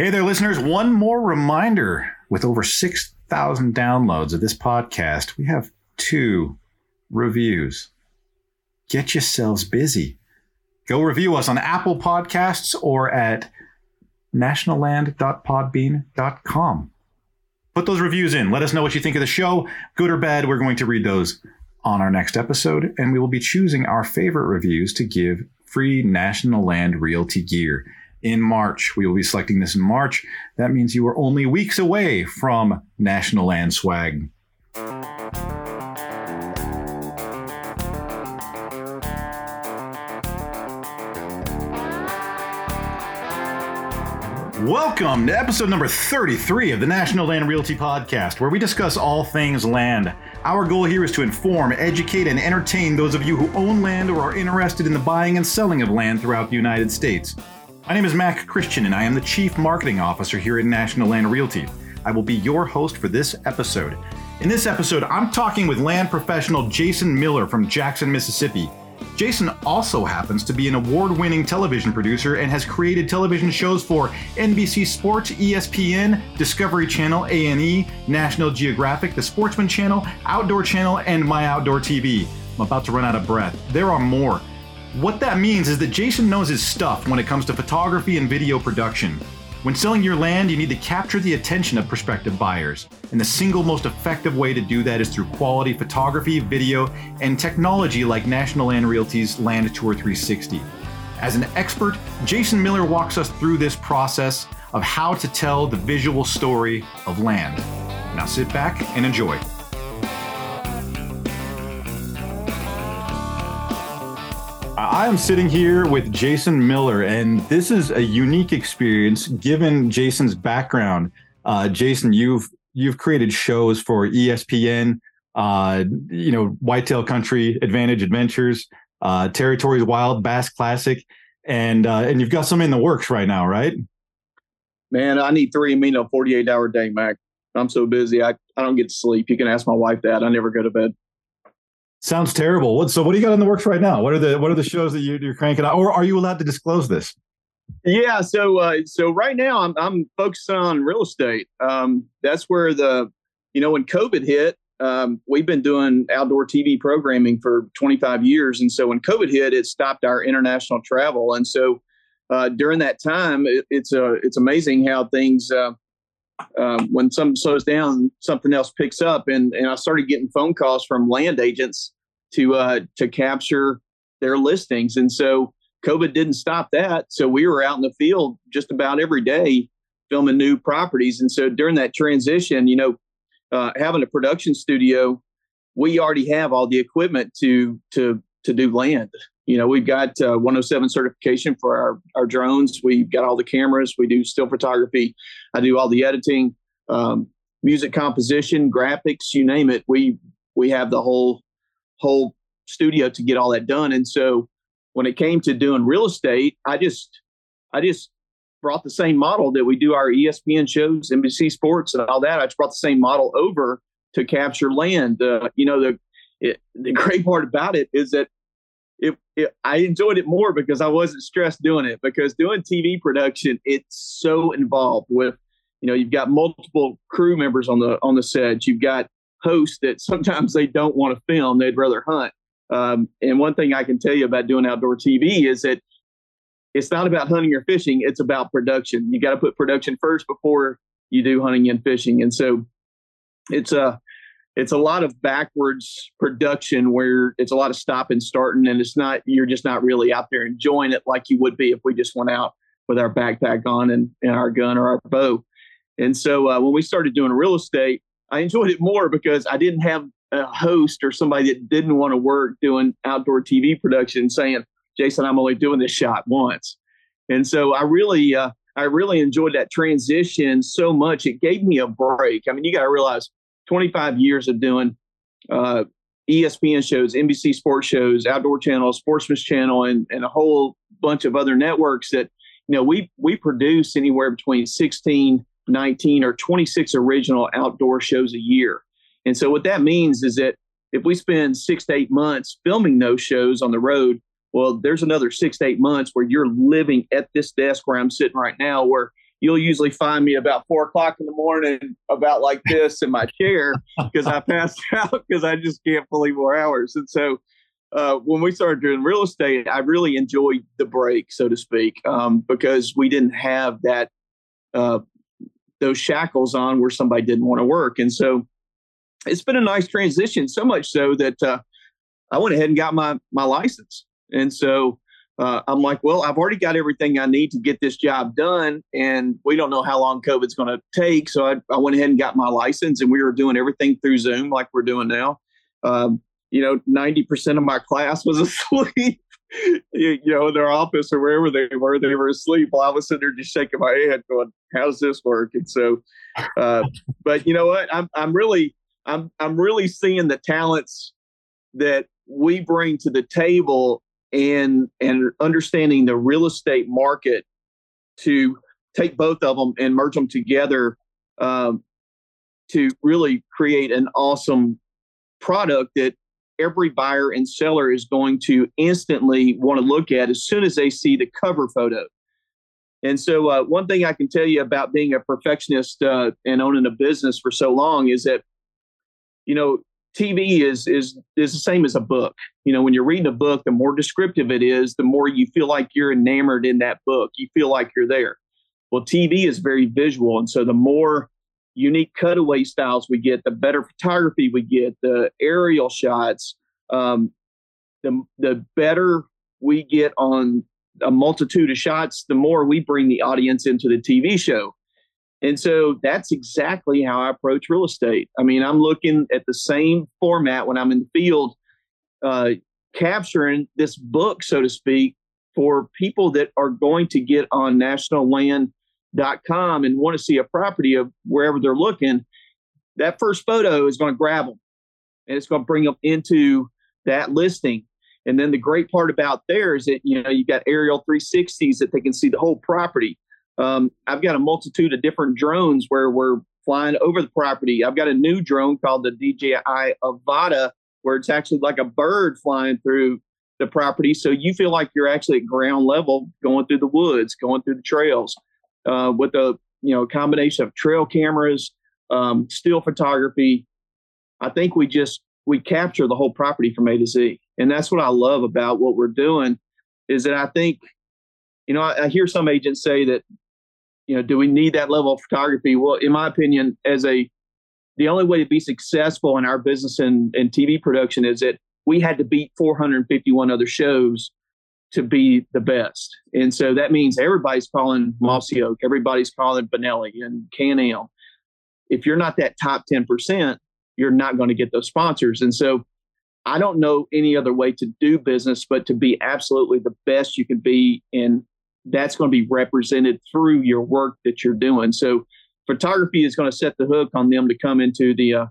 Hey there, listeners. One more reminder with over 6,000 downloads of this podcast, we have two reviews. Get yourselves busy. Go review us on Apple Podcasts or at nationalland.podbean.com. Put those reviews in. Let us know what you think of the show, good or bad. We're going to read those on our next episode, and we will be choosing our favorite reviews to give free National Land Realty gear in March. We will be selecting this in March. That means you are only weeks away from National Land Swag. Welcome to episode number 33 of the National Land Realty Podcast, where we discuss all things land. Our goal here is to inform, educate, and entertain those of you who own land or are interested in the buying and selling of land throughout the United States. My name is Mac Christian, and I am the Chief Marketing Officer here at National Land Realty. I will be your host for this episode. In this episode, I'm talking with land professional Jason Miller from Jackson, Mississippi. Jason also happens to be an award winning television producer and has created television shows for NBC Sports, ESPN, Discovery Channel, A&E, National Geographic, The Sportsman Channel, Outdoor Channel, and My Outdoor TV. I'm about to run out of breath. There are more. What that means is that Jason knows his stuff when it comes to photography and video production. When selling your land, you need to capture the attention of prospective buyers. And the single most effective way to do that is through quality photography, video, and technology like National Land Realty's Land Tour 360. As an expert, Jason Miller walks us through this process of how to tell the visual story of land. Now sit back and enjoy. I am sitting here with Jason Miller, and this is a unique experience given Jason's background. Uh, Jason, you've you've created shows for ESPN, uh, you know, Whitetail Country, Advantage Adventures, uh, Territories Wild, Bass Classic, and uh, and you've got some in the works right now, right? Man, I need three amino forty eight hour day, Mac. I'm so busy, I, I don't get to sleep. You can ask my wife that. I never go to bed. Sounds terrible. What, so what do you got in the works right now? What are the what are the shows that you, are cranking out, or are you allowed to disclose this? Yeah, so uh, so right now I'm I'm focused on real estate. Um, that's where the you know when COVID hit, um, we've been doing outdoor TV programming for 25 years, and so when COVID hit, it stopped our international travel, and so uh, during that time, it, it's a uh, it's amazing how things. Uh, um, when something slows down, something else picks up, and and I started getting phone calls from land agents to uh, to capture their listings, and so COVID didn't stop that. So we were out in the field just about every day filming new properties, and so during that transition, you know, uh, having a production studio, we already have all the equipment to to to do land. You know, we've got uh, 107 certification for our, our drones. We've got all the cameras. We do still photography. I do all the editing, um, music composition, graphics, you name it. We we have the whole whole studio to get all that done. And so when it came to doing real estate, I just I just brought the same model that we do our ESPN shows, NBC Sports, and all that. I just brought the same model over to capture land. Uh, you know, the it, the great part about it is that it, it, I enjoyed it more because I wasn't stressed doing it. Because doing TV production, it's so involved with, you know, you've got multiple crew members on the on the set. You've got hosts that sometimes they don't want to film; they'd rather hunt. Um, and one thing I can tell you about doing outdoor TV is that it's not about hunting or fishing; it's about production. You got to put production first before you do hunting and fishing. And so, it's a it's a lot of backwards production where it's a lot of stop and starting and it's not you're just not really out there enjoying it like you would be if we just went out with our backpack on and, and our gun or our bow. And so uh, when we started doing real estate i enjoyed it more because i didn't have a host or somebody that didn't want to work doing outdoor tv production saying jason i'm only doing this shot once. And so i really uh, i really enjoyed that transition so much it gave me a break. I mean you got to realize 25 years of doing uh, ESPN shows, NBC sports shows, Outdoor Channel, Sportsman's Channel, and, and a whole bunch of other networks that, you know, we, we produce anywhere between 16, 19, or 26 original outdoor shows a year. And so what that means is that if we spend six to eight months filming those shows on the road, well, there's another six to eight months where you're living at this desk where I'm sitting right now, where you'll usually find me about four o'clock in the morning, about like this in my chair because I passed out because I just can't believe more hours. And so uh, when we started doing real estate, I really enjoyed the break, so to speak, um, because we didn't have that uh, those shackles on where somebody didn't want to work. And so it's been a nice transition, so much so that uh, I went ahead and got my my license. And so uh, I'm like, well, I've already got everything I need to get this job done, and we don't know how long COVID's going to take. So I, I, went ahead and got my license, and we were doing everything through Zoom like we're doing now. Um, you know, 90% of my class was asleep. you, you know, in their office or wherever they were, they were asleep. While I was sitting there just shaking my head, going, "How's this work?" And so, uh, but you know what? I'm I'm really I'm I'm really seeing the talents that we bring to the table and and understanding the real estate market to take both of them and merge them together um, to really create an awesome product that every buyer and seller is going to instantly want to look at as soon as they see the cover photo. And so, uh, one thing I can tell you about being a perfectionist uh, and owning a business for so long is that, you know, TV is is is the same as a book. You know, when you're reading a book, the more descriptive it is, the more you feel like you're enamored in that book. You feel like you're there. Well, TV is very visual, and so the more unique cutaway styles we get, the better photography we get, the aerial shots, um, the the better we get on a multitude of shots, the more we bring the audience into the TV show. And so that's exactly how I approach real estate. I mean, I'm looking at the same format when I'm in the field, uh, capturing this book, so to speak, for people that are going to get on nationalland.com and want to see a property of wherever they're looking. That first photo is going to grab them and it's going to bring them into that listing. And then the great part about there is that, you know, you got aerial 360s that they can see the whole property. Um, I've got a multitude of different drones where we're flying over the property. I've got a new drone called the DJI Avata, where it's actually like a bird flying through the property. So you feel like you're actually at ground level going through the woods, going through the trails uh, with a you know combination of trail cameras, um, still photography. I think we just we capture the whole property from A to Z, and that's what I love about what we're doing. Is that I think, you know, I, I hear some agents say that you know, do we need that level of photography? Well, in my opinion, as a the only way to be successful in our business and, and TV production is that we had to beat 451 other shows to be the best. And so that means everybody's calling Mossy Oak, everybody's calling Benelli and Can-Am. If you're not that top 10%, you're not going to get those sponsors. And so I don't know any other way to do business but to be absolutely the best you can be in that's going to be represented through your work that you're doing. So photography is going to set the hook on them to come into the uh,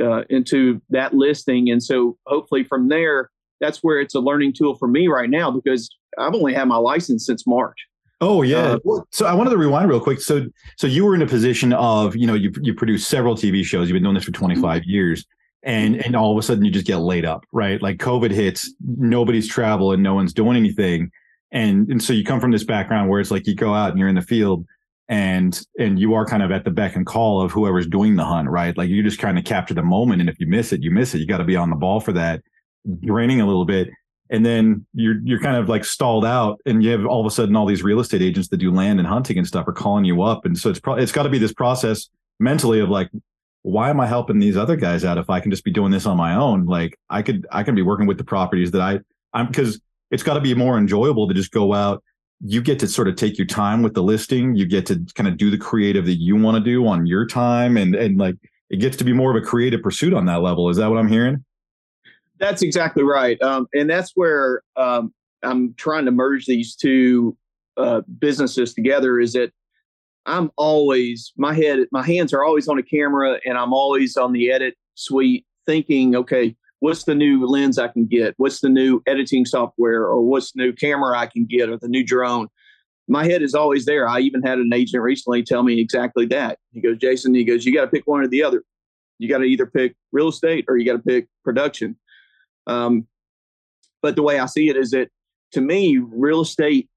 uh, into that listing, and so hopefully from there, that's where it's a learning tool for me right now because I've only had my license since March. Oh yeah. Uh, so I wanted to rewind real quick. So so you were in a position of you know you you produced several TV shows. You've been doing this for 25 mm-hmm. years. And and all of a sudden you just get laid up, right? Like COVID hits, nobody's traveling, no one's doing anything and and so you come from this background where it's like you go out and you're in the field and and you are kind of at the beck and call of whoever's doing the hunt right? Like you're just trying to capture the moment and if you miss it you miss it. You got to be on the ball for that draining a little bit. And then you're you're kind of like stalled out and you have all of a sudden all these real estate agents that do land and hunting and stuff are calling you up. And so it's probably it's got to be this process mentally of like why am i helping these other guys out if i can just be doing this on my own? Like i could i can be working with the properties that i i'm because it's got to be more enjoyable to just go out. You get to sort of take your time with the listing. You get to kind of do the creative that you want to do on your time, and and like it gets to be more of a creative pursuit on that level. Is that what I'm hearing? That's exactly right, um, and that's where um, I'm trying to merge these two uh, businesses together. Is that I'm always my head, my hands are always on a camera, and I'm always on the edit suite, thinking, okay, what's the new lens I can get? What's the new editing software or what's the new camera I can get or the new drone? My head is always there. I even had an agent recently tell me exactly that. He goes, Jason, he goes, you got to pick one or the other. You got to either pick real estate or you got to pick production. Um, but the way I see it is that to me, real estate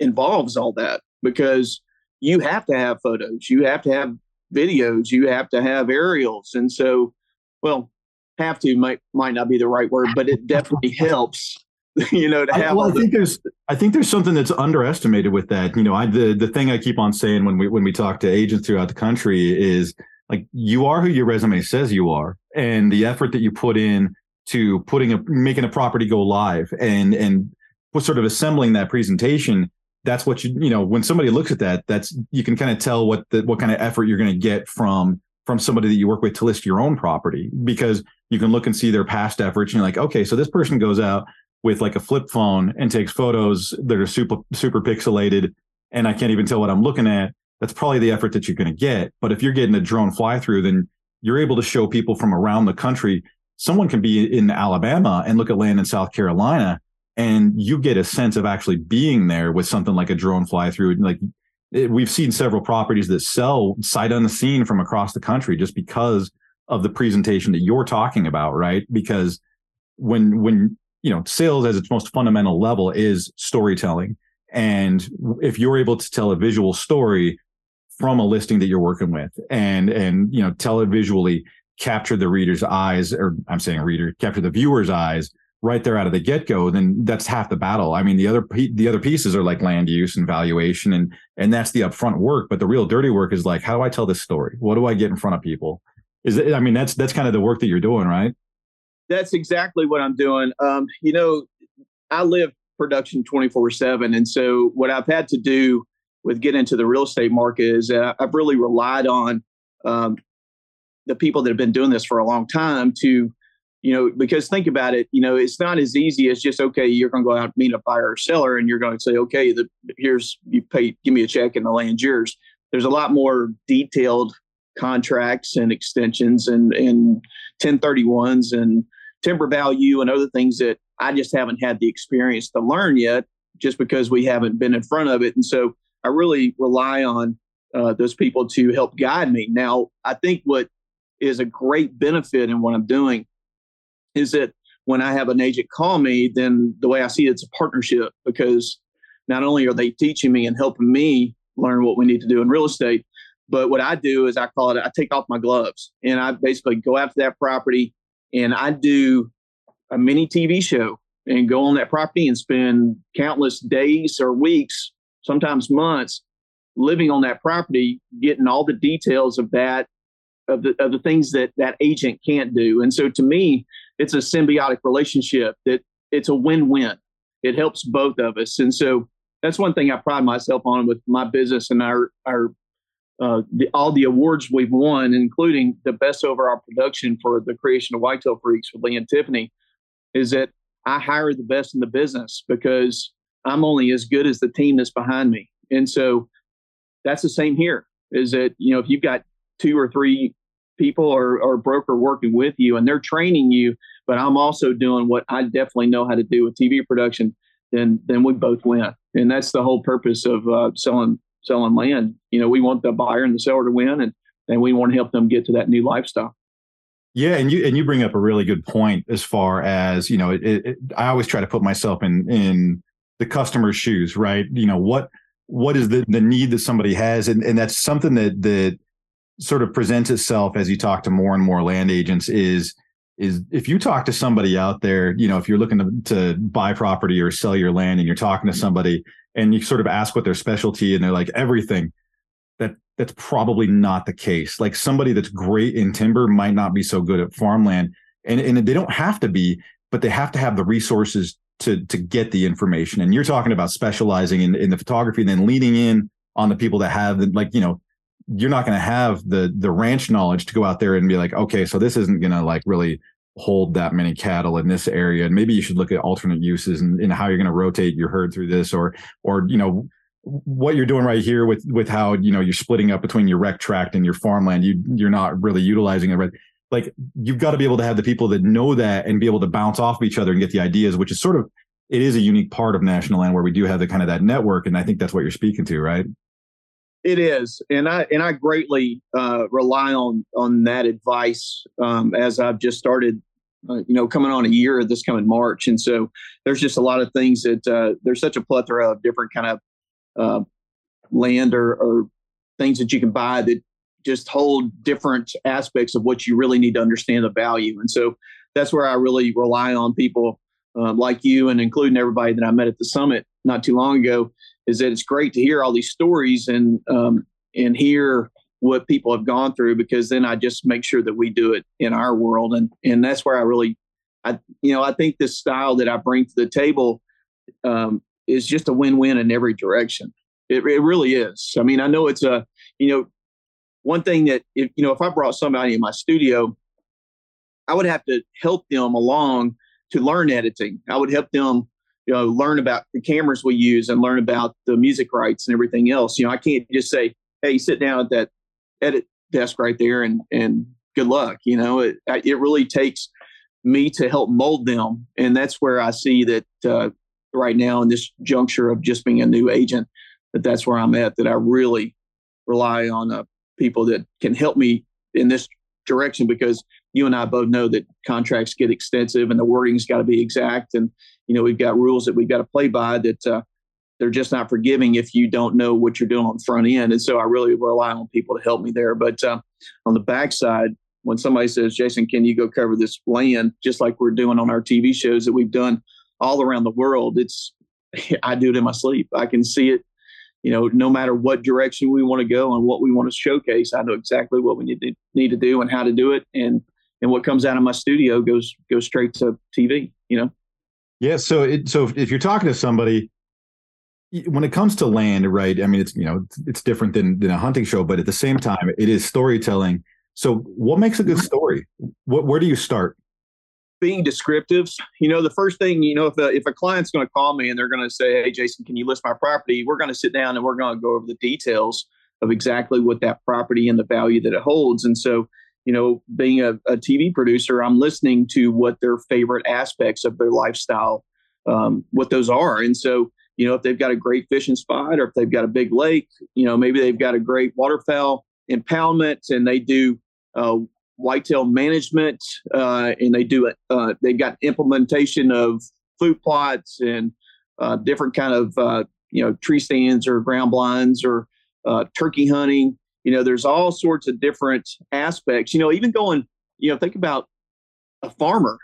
involves all that because you have to have photos, you have to have videos, you have to have aerials. And so, well, have to might might not be the right word, but it definitely helps. You know, to have. I, well, I think there's I think there's something that's underestimated with that. You know, I the the thing I keep on saying when we when we talk to agents throughout the country is like you are who your resume says you are, and the effort that you put in to putting a making a property go live and and sort of assembling that presentation that's what you you know when somebody looks at that that's you can kind of tell what the what kind of effort you're going to get from from somebody that you work with to list your own property because you can look and see their past efforts and you're like okay so this person goes out with like a flip phone and takes photos that are super super pixelated and I can't even tell what I'm looking at. That's probably the effort that you're going to get. But if you're getting a drone fly through then you're able to show people from around the country. Someone can be in Alabama and look at land in South Carolina and you get a sense of actually being there with something like a drone fly through like it, we've seen several properties that sell sight unseen from across the country just because of the presentation that you're talking about right? Because when when you know sales as its most fundamental level is storytelling. And if you're able to tell a visual story from a listing that you're working with and and you know tell it visually capture the reader's eyes, or I'm saying reader, capture the viewer's eyes right there out of the get go, then that's half the battle. I mean, the other the other pieces are like land use and valuation, and and that's the upfront work. But the real dirty work is like, how do I tell this story? What do I get in front of people? Is it, I mean, that's that's kind of the work that you're doing, right? That's exactly what I'm doing. Um, you know, I live production 24 seven, and so what I've had to do with getting into the real estate market is uh, I've really relied on um, the people that have been doing this for a long time to you know because think about it you know it's not as easy as just okay you're going to go out and meet a buyer or seller and you're going to say okay the, here's you pay give me a check and the land's yours. There's a lot more detailed contracts and extensions and and 1031s and timber value and other things that I just haven't had the experience to learn yet just because we haven't been in front of it. And so I really rely on uh, those people to help guide me. Now I think what is a great benefit in what I'm doing is that when I have an agent call me, then the way I see it, it's a partnership because not only are they teaching me and helping me learn what we need to do in real estate, but what I do is I call it, I take off my gloves and I basically go after that property and I do a mini TV show and go on that property and spend countless days or weeks, sometimes months, living on that property, getting all the details of that of the, of the things that that agent can't do. And so to me, it's a symbiotic relationship that it's a win-win. It helps both of us. And so that's one thing I pride myself on with my business and our our uh, the, all the awards we've won, including the best overall production for the creation of Whitetail Freaks with Lee and Tiffany, is that I hire the best in the business because I'm only as good as the team that's behind me. And so that's the same here. Is that you know if you've got two or three people or, or broker working with you and they're training you, but I'm also doing what I definitely know how to do with TV production, then then we both win. And that's the whole purpose of uh, selling selling land. You know, we want the buyer and the seller to win, and and we want to help them get to that new lifestyle. Yeah, and you and you bring up a really good point as far as you know. It, it, I always try to put myself in in the customer's shoes, right? You know what what is the the need that somebody has, and and that's something that that sort of presents itself as you talk to more and more land agents is is if you talk to somebody out there, you know, if you're looking to, to buy property or sell your land and you're talking to somebody and you sort of ask what their specialty and they're like everything, that that's probably not the case. Like somebody that's great in timber might not be so good at farmland. And, and they don't have to be, but they have to have the resources to to get the information. And you're talking about specializing in, in the photography and then leaning in on the people that have the, like, you know, you're not going to have the the ranch knowledge to go out there and be like, okay, so this isn't going to like really hold that many cattle in this area, and maybe you should look at alternate uses and, and how you're going to rotate your herd through this, or or you know what you're doing right here with with how you know you're splitting up between your rec tract and your farmland. You you're not really utilizing it. Right? Like you've got to be able to have the people that know that and be able to bounce off of each other and get the ideas, which is sort of it is a unique part of national land where we do have the kind of that network, and I think that's what you're speaking to, right? It is, and I and I greatly uh, rely on on that advice um, as I've just started. Uh, you know, coming on a year this coming March, and so there's just a lot of things that uh, there's such a plethora of different kind of uh, land or, or things that you can buy that just hold different aspects of what you really need to understand the value. And so that's where I really rely on people um, like you and including everybody that I met at the summit not too long ago. Is that it's great to hear all these stories and um, and hear what people have gone through because then I just make sure that we do it in our world and and that's where I really I you know I think this style that I bring to the table um, is just a win-win in every direction. It, it really is. I mean, I know it's a you know one thing that if you know if I brought somebody in my studio, I would have to help them along to learn editing. I would help them you know learn about the cameras we use and learn about the music rights and everything else. You know, I can't just say, "Hey, sit down at that edit desk right there and and good luck." You know, it it really takes me to help mold them, and that's where I see that uh, right now in this juncture of just being a new agent, that that's where I'm at. That I really rely on uh, people that can help me in this direction because you and I both know that contracts get extensive and the wording's got to be exact, and you know we've got rules that we've got to play by that uh, they're just not forgiving if you don't know what you're doing on the front end. And so I really rely on people to help me there. But uh, on the backside, when somebody says, Jason, can you go cover this land, just like we're doing on our TV shows that we've done all around the world, it's I do it in my sleep. I can see it, you know, no matter what direction we want to go and what we want to showcase, I know exactly what we need to need to do and how to do it. And and what comes out of my studio goes goes straight to TV, you know. Yeah. So it so if, you're talking to somebody when it comes to land, right? I mean, it's you know, it's, different than than a hunting show, but at the same time, it is storytelling. So, what makes a good story? What where do you start? Being descriptive. You know, the first thing you know, if a, if a client's going to call me and they're going to say, "Hey, Jason, can you list my property?" We're going to sit down and we're going to go over the details of exactly what that property and the value that it holds. And so, you know, being a, a TV producer, I'm listening to what their favorite aspects of their lifestyle, um, what those are, and so you know, if they've got a great fishing spot or if they've got a big lake, you know, maybe they've got a great waterfowl impoundment and they do uh, whitetail management uh, and they do it. Uh, they've got implementation of food plots and uh, different kind of, uh, you know, tree stands or ground blinds or uh, turkey hunting. You know, there's all sorts of different aspects. You know, even going, you know, think about a farmer.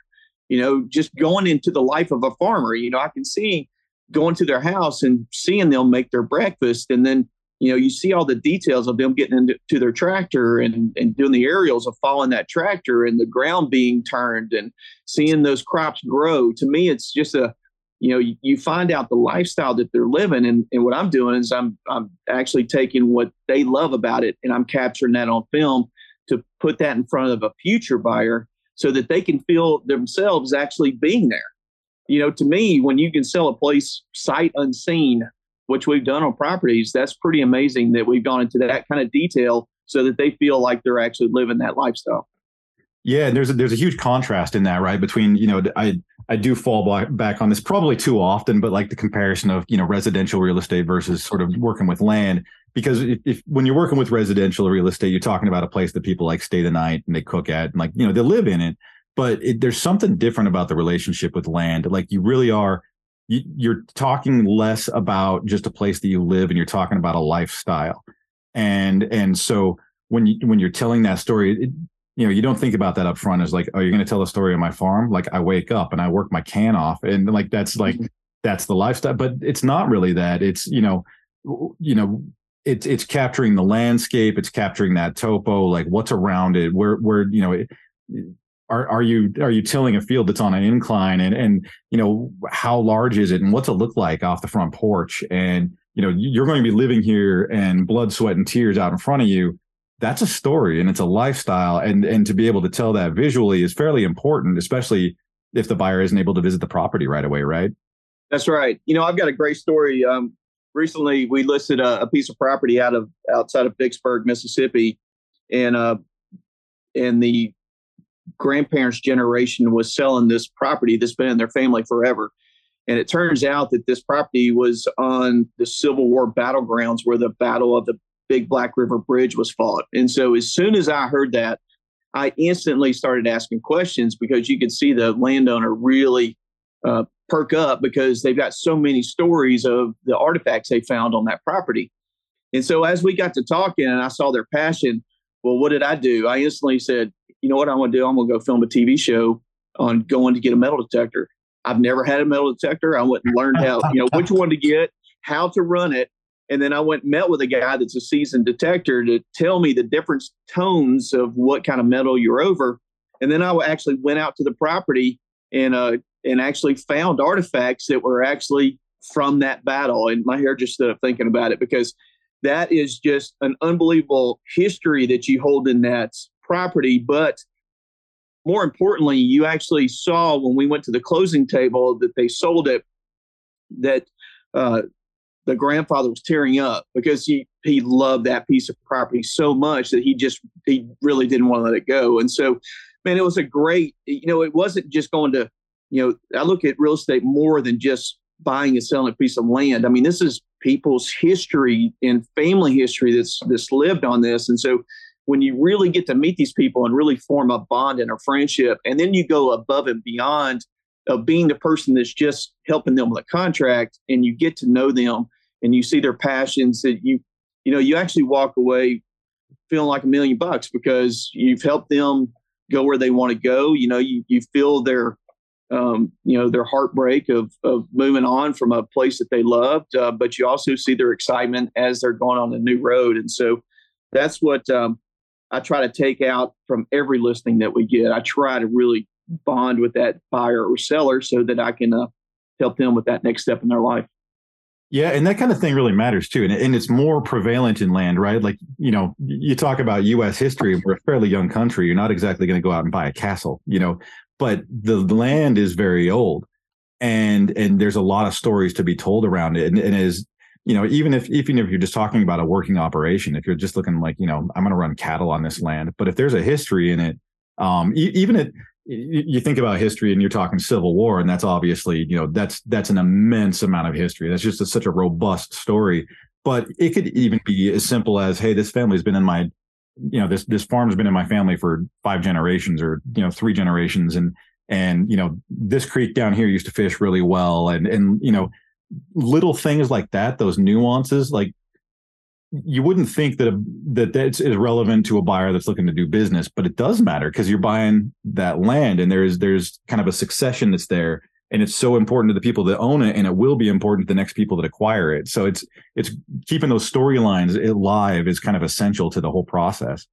You know, just going into the life of a farmer. You know, I can see going to their house and seeing them make their breakfast and then you know you see all the details of them getting into their tractor and, and doing the aerials of following that tractor and the ground being turned and seeing those crops grow to me it's just a you know you, you find out the lifestyle that they're living and, and what i'm doing is i'm i'm actually taking what they love about it and i'm capturing that on film to put that in front of a future buyer so that they can feel themselves actually being there you know, to me, when you can sell a place sight unseen, which we've done on properties, that's pretty amazing that we've gone into that kind of detail so that they feel like they're actually living that lifestyle. Yeah, there's a, there's a huge contrast in that, right? Between you know, I I do fall back on this probably too often, but like the comparison of you know residential real estate versus sort of working with land, because if, if when you're working with residential real estate, you're talking about a place that people like stay the night and they cook at, and like you know they live in it but it, there's something different about the relationship with land. Like you really are, you, you're talking less about just a place that you live, and you're talking about a lifestyle. And and so when you when you're telling that story, it, you know you don't think about that up front as like, oh, you're going to tell a story on my farm. Like I wake up and I work my can off, and like that's like mm-hmm. that's the lifestyle. But it's not really that. It's you know you know it's it's capturing the landscape it's capturing that topo like what's around it where where you know it, are are you are you tilling a field that's on an incline and and you know how large is it and what's it look like off the front porch and you know you're going to be living here and blood sweat and tears out in front of you that's a story and it's a lifestyle. And and to be able to tell that visually is fairly important especially if the buyer isn't able to visit the property right away right? That's right. You know i've got a great story. Um, recently we listed a, a, piece of property out of outside of vicksburg mississippi and uh and the grandparents' generation was selling this property that's been in their family forever. And it turns out that this property was on the Civil War battlegrounds where the Battle of the Big Black River Bridge was fought. And so as soon as I heard that, I instantly started asking questions because you could see the landowner really uh, perk up because they've got so many stories of the artifacts they found on that property. And so as we got to talking and I saw their passion, well, what did I do? I instantly said, you know what I'm going to do? I'm going to go film a TV show on going to get a metal detector. I've never had a metal detector. I went and learned how, you know, which one to get, how to run it. And then I went met with a guy that's a seasoned detector to tell me the different tones of what kind of metal you're over. And then I actually went out to the property and uh, and actually found artifacts that were actually from that battle. And my hair just stood up thinking about it because that is just an unbelievable history that you hold in that property. But more importantly, you actually saw when we went to the closing table that they sold it, that uh, the grandfather was tearing up because he he loved that piece of property so much that he just he really didn't want to let it go. And so, man, it was a great. You know, it wasn't just going to. You know, I look at real estate more than just buying and selling a piece of land. I mean, this is people's history and family history that's that's lived on this. And so when you really get to meet these people and really form a bond and a friendship, and then you go above and beyond of being the person that's just helping them with a contract and you get to know them and you see their passions that you you know you actually walk away feeling like a million bucks because you've helped them go where they want to go you know you, you feel their um, you know their heartbreak of of moving on from a place that they loved, uh, but you also see their excitement as they're going on a new road, and so that's what um, I try to take out from every listing that we get. I try to really bond with that buyer or seller so that I can uh, help them with that next step in their life. Yeah, and that kind of thing really matters too, and, and it's more prevalent in land, right? Like you know, you talk about U.S. history. We're a fairly young country. You're not exactly going to go out and buy a castle, you know but the land is very old and and there's a lot of stories to be told around it and, and is you know even if even if you're just talking about a working operation if you're just looking like you know i'm going to run cattle on this land but if there's a history in it um even it you think about history and you're talking civil war and that's obviously you know that's that's an immense amount of history. That's just a, such a robust story. But it could even be as simple as hey this family's been in my you know this this farm's been in my family for five generations or you know three generations. And and you know this creek down here used to fish really well. And and you know little things like that those nuances like you wouldn't think that a, that that's is relevant to a buyer that's looking to do business but it does matter because you're buying that land and there's there's kind of a succession that's there and it's so important to the people that own it and it will be important to the next people that acquire it. So it's it's keeping those storylines alive is kind of essential to the whole process.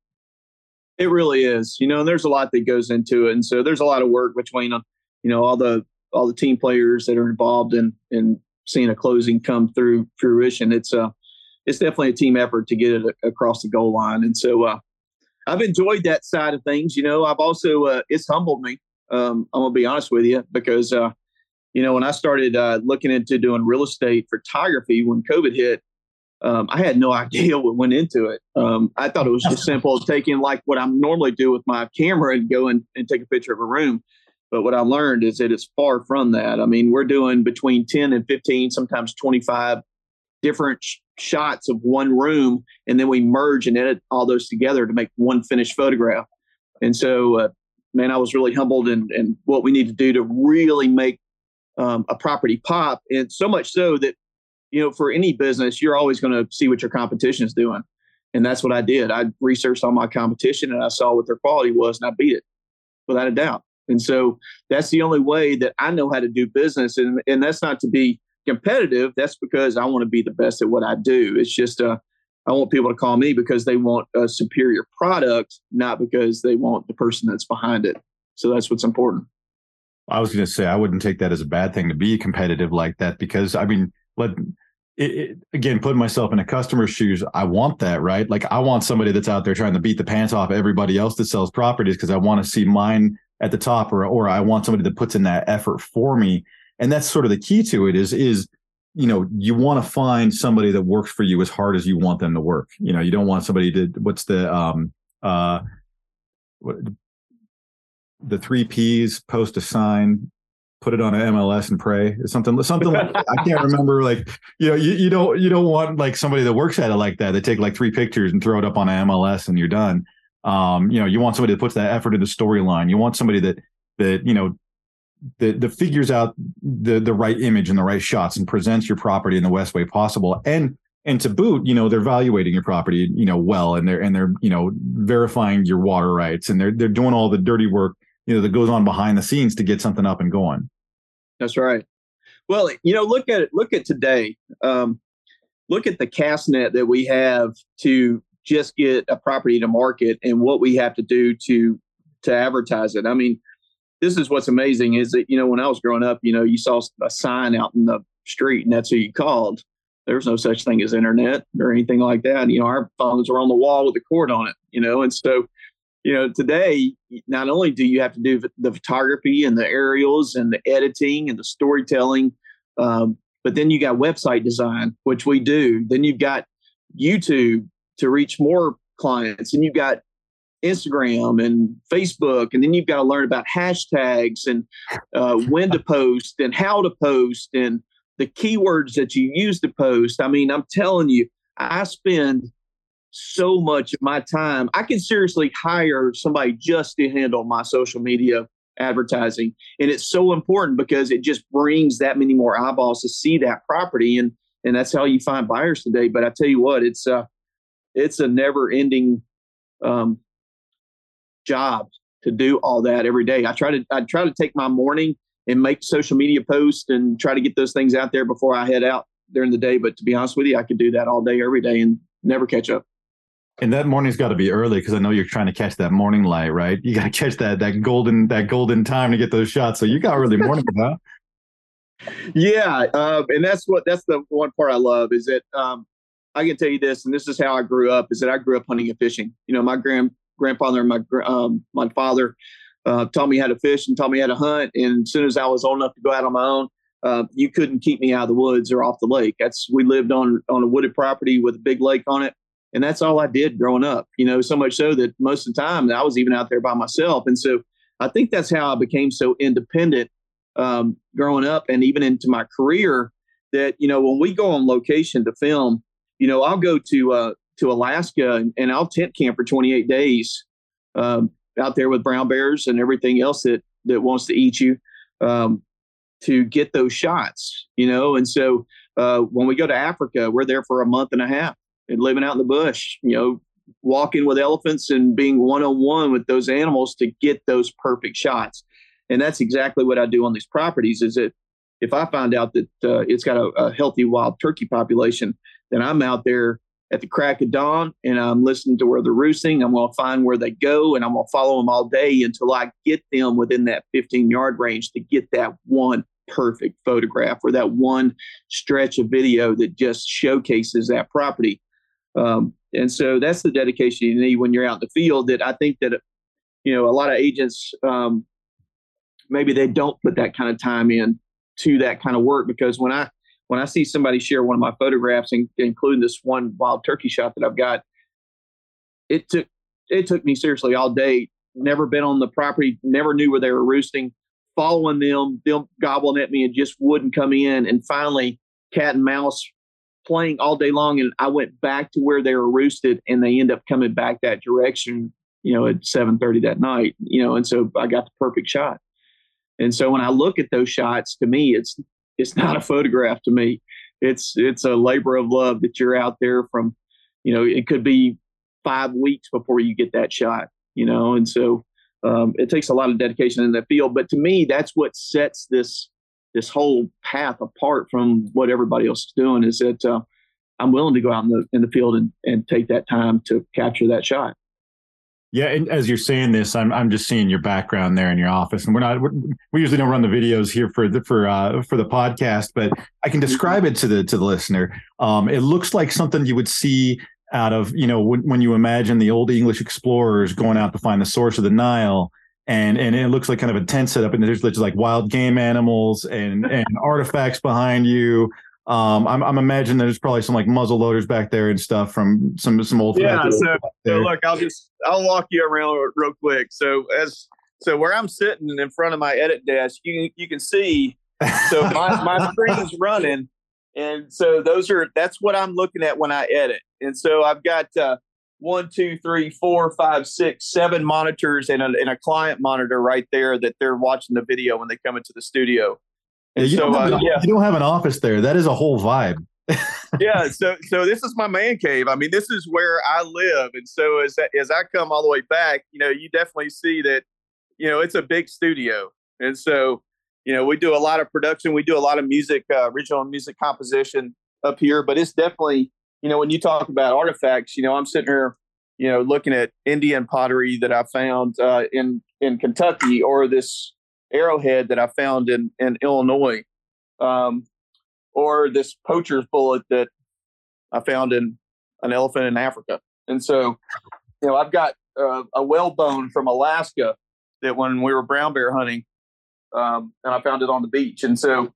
It really is you know and there's a lot that goes into it. And so there's a lot of work between uh, you know all the all the team players that are involved in in seeing a closing come through fruition. It's a uh, it's definitely a team effort to get it across the goal line and so uh, i've enjoyed that side of things you know i've also uh, it's humbled me um, i'm gonna be honest with you because uh, you know, when I started uh, looking into doing real estate photography when COVID hit, um, I had no idea what went into it. Um, I thought it was just simple taking like what I normally do with my camera and go and, and take a picture of a room. But what I learned is that it's far from that. I mean, we're doing between 10 and 15, sometimes 25 different sh- shots of one room, and then we merge and edit all those together to make one finished photograph. And so, uh, man, I was really humbled in, what we need to do to really make um, a property pop, and so much so that you know for any business you're always going to see what your competition is doing, and that's what I did. I researched all my competition and I saw what their quality was, and I beat it without a doubt. And so that's the only way that I know how to do business, and and that's not to be competitive. That's because I want to be the best at what I do. It's just uh, I want people to call me because they want a superior product, not because they want the person that's behind it. So that's what's important. I was going to say I wouldn't take that as a bad thing to be competitive like that because I mean, let it, it, again put myself in a customer's shoes. I want that, right? Like I want somebody that's out there trying to beat the pants off everybody else that sells properties because I want to see mine at the top, or or I want somebody that puts in that effort for me. And that's sort of the key to it is is you know you want to find somebody that works for you as hard as you want them to work. You know you don't want somebody to what's the um uh what the three P's, post a sign, put it on an MLS and pray. It's something, something like I can't remember. Like you know, you, you don't you don't want like somebody that works at it like that. They take like three pictures and throw it up on an MLS and you're done. Um, you know, you want somebody that puts that effort into storyline. You want somebody that that you know that, that figures out the the right image and the right shots and presents your property in the best way possible and and to boot, you know, they're evaluating your property, you know, well, and they're and they're you know verifying your water rights, and they're they're doing all the dirty work, you know, that goes on behind the scenes to get something up and going. That's right. Well, you know, look at it. Look at today. Um, look at the cast net that we have to just get a property to market, and what we have to do to to advertise it. I mean, this is what's amazing is that you know when I was growing up, you know, you saw a sign out in the street, and that's who you called there was no such thing as internet or anything like that. You know, our phones were on the wall with a cord on it, you know, and so, you know, today, not only do you have to do the photography and the aerials and the editing and the storytelling, um, but then you got website design, which we do. Then you've got YouTube to reach more clients, and you've got Instagram and Facebook, and then you've got to learn about hashtags and uh, when to post and how to post and the keywords that you use to post. I mean, I'm telling you, I spend so much of my time. I can seriously hire somebody just to handle my social media advertising. And it's so important because it just brings that many more eyeballs to see that property. And and that's how you find buyers today. But I tell you what, it's a it's a never ending um, job to do all that every day. I try to I try to take my morning and make social media posts and try to get those things out there before I head out during the day. But to be honest with you, I could do that all day, every day, and never catch up. And that morning's got to be early because I know you're trying to catch that morning light, right? You got to catch that that golden that golden time to get those shots. So you got early morning, huh? Yeah, um, and that's what that's the one part I love is that um, I can tell you this, and this is how I grew up. Is that I grew up hunting and fishing. You know, my grand grandfather and my um, my father uh, taught me how to fish and taught me how to hunt. And as soon as I was old enough to go out on my own, uh, you couldn't keep me out of the woods or off the lake. That's we lived on on a wooded property with a big lake on it, and that's all I did growing up. You know, so much so that most of the time I was even out there by myself. And so I think that's how I became so independent um, growing up, and even into my career. That you know, when we go on location to film, you know, I'll go to uh, to Alaska and, I'll tent camp for 28 days. Um, out there with brown bears and everything else that that wants to eat you um, to get those shots you know and so uh, when we go to africa we're there for a month and a half and living out in the bush you know walking with elephants and being one-on-one with those animals to get those perfect shots and that's exactly what i do on these properties is that if i find out that uh, it's got a, a healthy wild turkey population then i'm out there at the crack of dawn and I'm listening to where they're roosting. I'm going to find where they go and I'm going to follow them all day until I get them within that 15 yard range to get that one perfect photograph or that one stretch of video that just showcases that property. Um, and so that's the dedication you need when you're out in the field that I think that, you know, a lot of agents, um, maybe they don't put that kind of time in to that kind of work because when I, when I see somebody share one of my photographs, including this one wild turkey shot that I've got, it took it took me seriously all day. Never been on the property, never knew where they were roosting. Following them, them gobbling at me and just wouldn't come in. And finally, cat and mouse playing all day long. And I went back to where they were roosted, and they end up coming back that direction. You know, at seven thirty that night. You know, and so I got the perfect shot. And so when I look at those shots, to me, it's it's not a photograph to me. It's it's a labor of love that you're out there from, you know, it could be five weeks before you get that shot, you know, and so um, it takes a lot of dedication in that field. But to me, that's what sets this this whole path apart from what everybody else is doing. Is that uh, I'm willing to go out in the in the field and, and take that time to capture that shot. Yeah, and as you're saying this, I'm I'm just seeing your background there in your office, and we're not we're, we usually don't run the videos here for the for uh, for the podcast, but I can describe it to the to the listener. Um, it looks like something you would see out of you know when, when you imagine the old English explorers going out to find the source of the Nile, and and it looks like kind of a tent setup, and there's just like wild game animals and and artifacts behind you. Um, I'm, I'm imagining there's probably some like muzzle loaders back there and stuff from some some old. Yeah. So, so, look, I'll just I'll walk you around real quick. So as so where I'm sitting in front of my edit desk, you you can see. So my my screen's running, and so those are that's what I'm looking at when I edit. And so I've got uh, one, two, three, four, five, six, seven monitors and a, and a client monitor right there that they're watching the video when they come into the studio. Yeah, you, so, don't uh, yeah. you, don't have an office there. That is a whole vibe. yeah, so so this is my man cave. I mean, this is where I live, and so as as I come all the way back, you know, you definitely see that, you know, it's a big studio, and so you know, we do a lot of production, we do a lot of music, uh, original music composition up here, but it's definitely, you know, when you talk about artifacts, you know, I'm sitting here, you know, looking at Indian pottery that I found uh, in in Kentucky, or this arrowhead that I found in in Illinois. Um, or this poacher's bullet that I found in an elephant in Africa. And so, you know, I've got uh, a whalebone from Alaska that when we were brown bear hunting, um, and I found it on the beach. And so,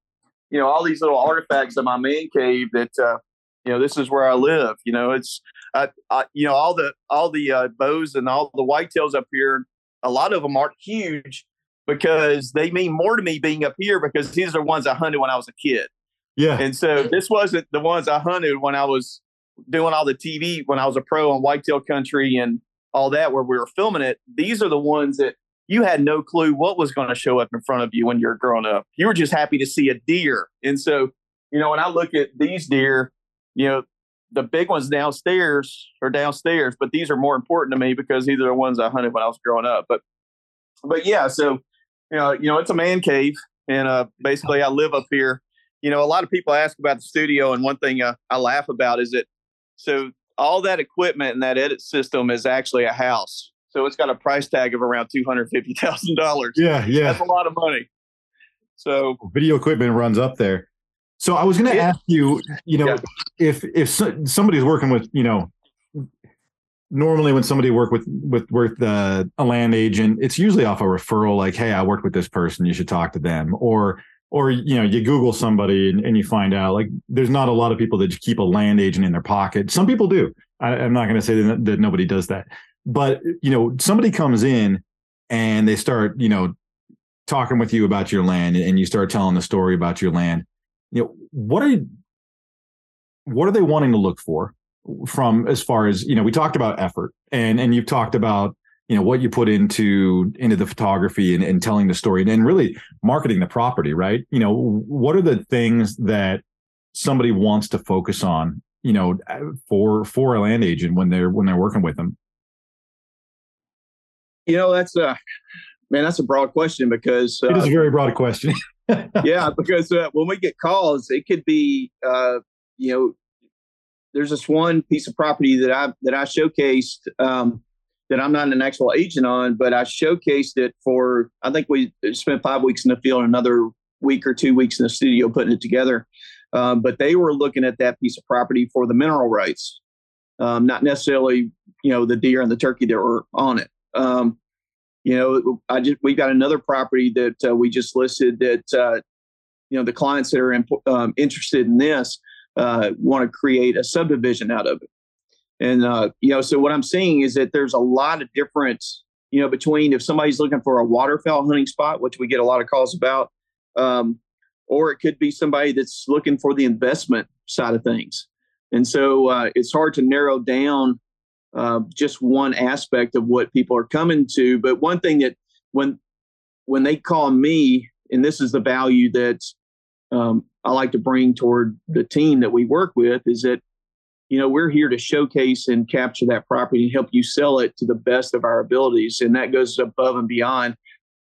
you know, all these little artifacts in my man cave that, uh, you know, this is where I live. You know, it's, I, I, you know, all the all the uh, bows and all the whitetails up here. A lot of them aren't huge because they mean more to me being up here because these are the ones I hunted when I was a kid. Yeah. And so this wasn't the ones I hunted when I was doing all the TV when I was a pro on whitetail country and all that where we were filming it. These are the ones that you had no clue what was going to show up in front of you when you're growing up. You were just happy to see a deer. And so, you know, when I look at these deer, you know, the big ones downstairs are downstairs, but these are more important to me because these are the ones I hunted when I was growing up. But but yeah, so you know, you know, it's a man cave, and uh basically I live up here you know, a lot of people ask about the studio, and one thing uh, I laugh about is that so all that equipment and that edit system is actually a house. So it's got a price tag of around two hundred fifty thousand dollars. Yeah, yeah, that's a lot of money. So video equipment runs up there. So I was going to yeah. ask you, you know, yeah. if if somebody's working with, you know, normally when somebody work with with with uh, a land agent, it's usually off a referral, like, hey, I worked with this person, you should talk to them, or or you know you google somebody and, and, you find out like there's not a lot of people that keep a land agent in their pocket. Some people do. I, am not going to say that, that nobody does that. But you know somebody comes in and they start you know talking with you about your land and you start telling the story about your land. You know what are you, what are they wanting to look for from as far as you know we talked about effort and and you've talked about you know what you put into into the photography and, and telling the story and really marketing the property right? You know what are the things that somebody wants to focus on you know for for a land agent when they're when they're working with them? You know that's a man that's a broad question because uh, it is a very broad question. Yeah because uh, when we get calls it could be uh, you know there's this one piece of property that i that i showcased um, that I'm not an actual agent on, but I showcased it for, I think we spent five weeks in the field, another week or two weeks in the studio putting it together. Um, but they were looking at that piece of property for the mineral rights, um, not necessarily, you know, the deer and the turkey that were on it. Um, you know, I just, we got another property that uh, we just listed that, uh, you know, the clients that are in, um, interested in this uh, want to create a subdivision out of it. And uh, you know, so what I'm seeing is that there's a lot of difference, you know, between if somebody's looking for a waterfowl hunting spot, which we get a lot of calls about, um, or it could be somebody that's looking for the investment side of things. And so uh, it's hard to narrow down uh, just one aspect of what people are coming to. But one thing that when when they call me, and this is the value that um, I like to bring toward the team that we work with, is that you know, we're here to showcase and capture that property and help you sell it to the best of our abilities. And that goes above and beyond,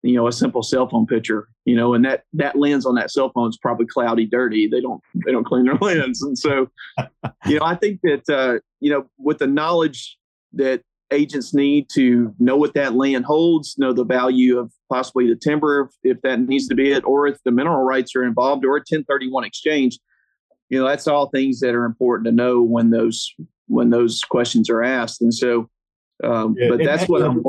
you know, a simple cell phone picture, you know, and that, that lens on that cell phone is probably cloudy, dirty. They don't, they don't clean their lens. And so, you know, I think that, uh, you know, with the knowledge that agents need to know what that land holds, know the value of possibly the timber, if, if that needs to be it, or if the mineral rights are involved or a 1031 exchange, you know that's all things that are important to know when those when those questions are asked. And so um, yeah, but that's what i'm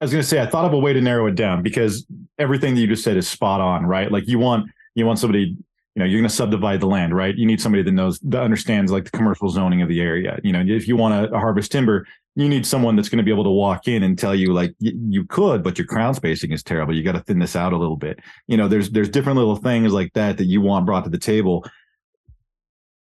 i was going to say i thought of a way to narrow it down because everything that you just said is spot on right? Like you want you want somebody you know you're going to subdivide the land right? You need somebody that knows that understands like the commercial zoning of the area. You know if you want to harvest timber you need someone that's going to be able to walk in and tell you like you could but your crown spacing is terrible. You got to thin this out a little bit. You know there's there's different little things like that that you want brought to the table.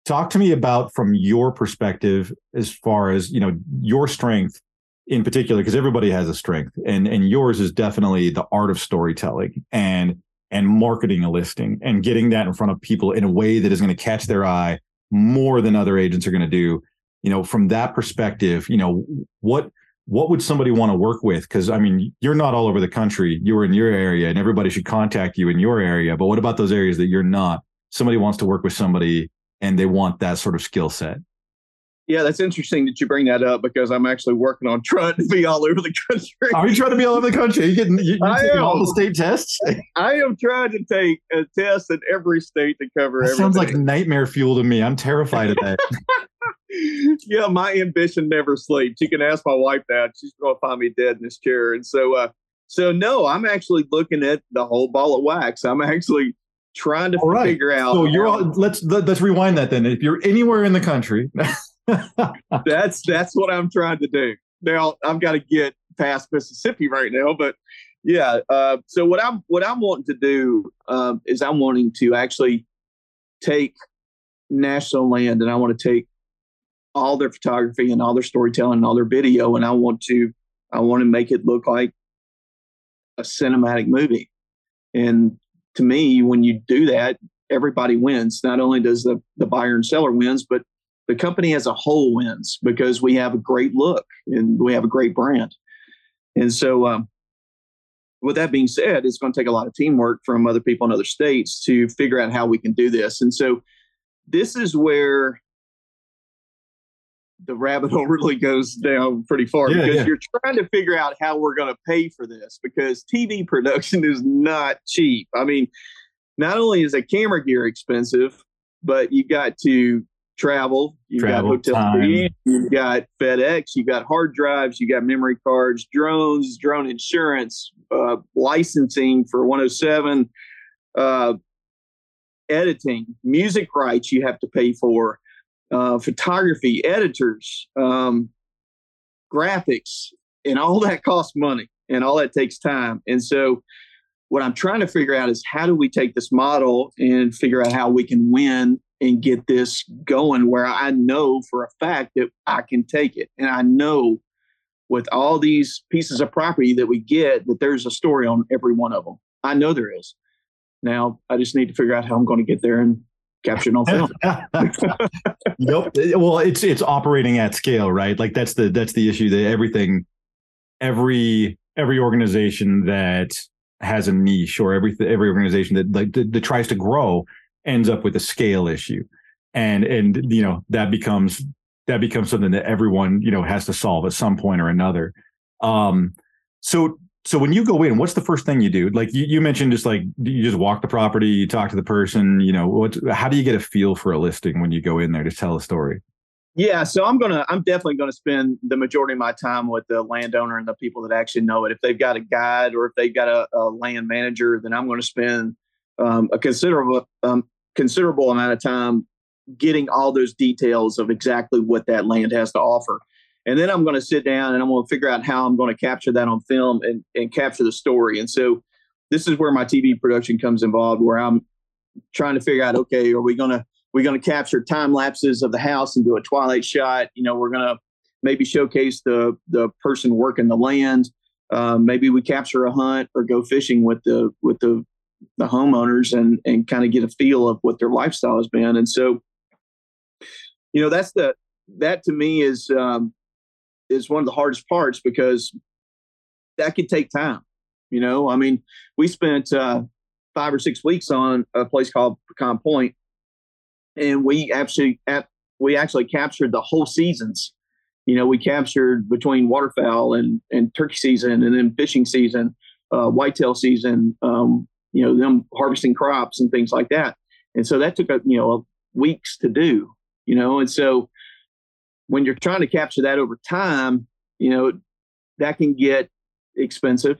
Talk to me about from your perspective as far as you know your strength in particular because everybody has a strength and and yours is definitely the art of storytelling and and marketing a listing and getting that in front of people in a way that is going to catch their eye more than other agents are going to do. You know, from that perspective, you know, what what would somebody want to work with? Because I mean, you're not all over the country. You're in your area, and everybody should contact you in your area. But what about those areas that you're not? Somebody wants to work with somebody, and they want that sort of skill set. Yeah, that's interesting that you bring that up because I'm actually working on trying to be all over the country. Are you trying to be all over the country? Are you getting you, you taking all the state tests? I am trying to take a test in every state to cover. That sounds like nightmare fuel to me. I'm terrified of that. yeah, my ambition never sleeps. You can ask my wife that; she's going to find me dead in this chair. And so, uh, so no, I'm actually looking at the whole ball of wax. I'm actually trying to right. figure out. So you're all, let's let's rewind that then. If you're anywhere in the country. that's that's what I'm trying to do. Now I've got to get past Mississippi right now, but yeah. Uh, so what I'm what I'm wanting to do um, is I'm wanting to actually take national land and I want to take all their photography and all their storytelling and all their video and I want to I want to make it look like a cinematic movie. And to me, when you do that, everybody wins. Not only does the, the buyer and seller wins, but the company as a whole wins because we have a great look and we have a great brand. And so, um, with that being said, it's going to take a lot of teamwork from other people in other states to figure out how we can do this. And so, this is where the rabbit hole really goes down pretty far yeah, because yeah. you're trying to figure out how we're going to pay for this because TV production is not cheap. I mean, not only is the camera gear expensive, but you got to travel, you travel got hotel you got FedEx, you got hard drives, you got memory cards, drones, drone insurance, uh, licensing for 107, uh, editing, music rights you have to pay for, uh, photography, editors, um, graphics, and all that costs money and all that takes time. And so, what I'm trying to figure out is how do we take this model and figure out how we can win and get this going where I know for a fact that I can take it. And I know with all these pieces of property that we get that there's a story on every one of them. I know there is. Now I just need to figure out how I'm going to get there and capture on film. nope. Well, it's it's operating at scale, right? Like that's the that's the issue that everything every every organization that has a niche or every every organization that like that, that tries to grow ends up with a scale issue and and you know that becomes that becomes something that everyone you know has to solve at some point or another um so so when you go in what's the first thing you do? Like you, you mentioned just like you just walk the property you talk to the person you know what how do you get a feel for a listing when you go in there to tell a story? Yeah so i'm gonna i'm definitely gonna spend the majority of my time with the landowner and the people that actually know it. If they've got a guide or if they've got a, a land manager then i'm going to spend um, a considerable um, considerable amount of time getting all those details of exactly what that land has to offer. And then I'm going to sit down and I'm going to figure out how I'm going to capture that on film and, and capture the story. And so this is where my TV production comes involved, where I'm trying to figure out, okay, are we going to we're going to capture time lapses of the house and do a twilight shot? You know, we're going to maybe showcase the the person working the land. Um, maybe we capture a hunt or go fishing with the with the the homeowners and and kind of get a feel of what their lifestyle has been. And so, you know, that's the that to me is um, is one of the hardest parts because that could take time. You know, I mean, we spent uh, five or six weeks on a place called Pecan Point, and we actually we actually captured the whole seasons. You know, we captured between waterfowl and and turkey season, and then fishing season, uh, whitetail season, um, you know them harvesting crops and things like that and so that took a you know weeks to do you know and so when you're trying to capture that over time you know that can get expensive.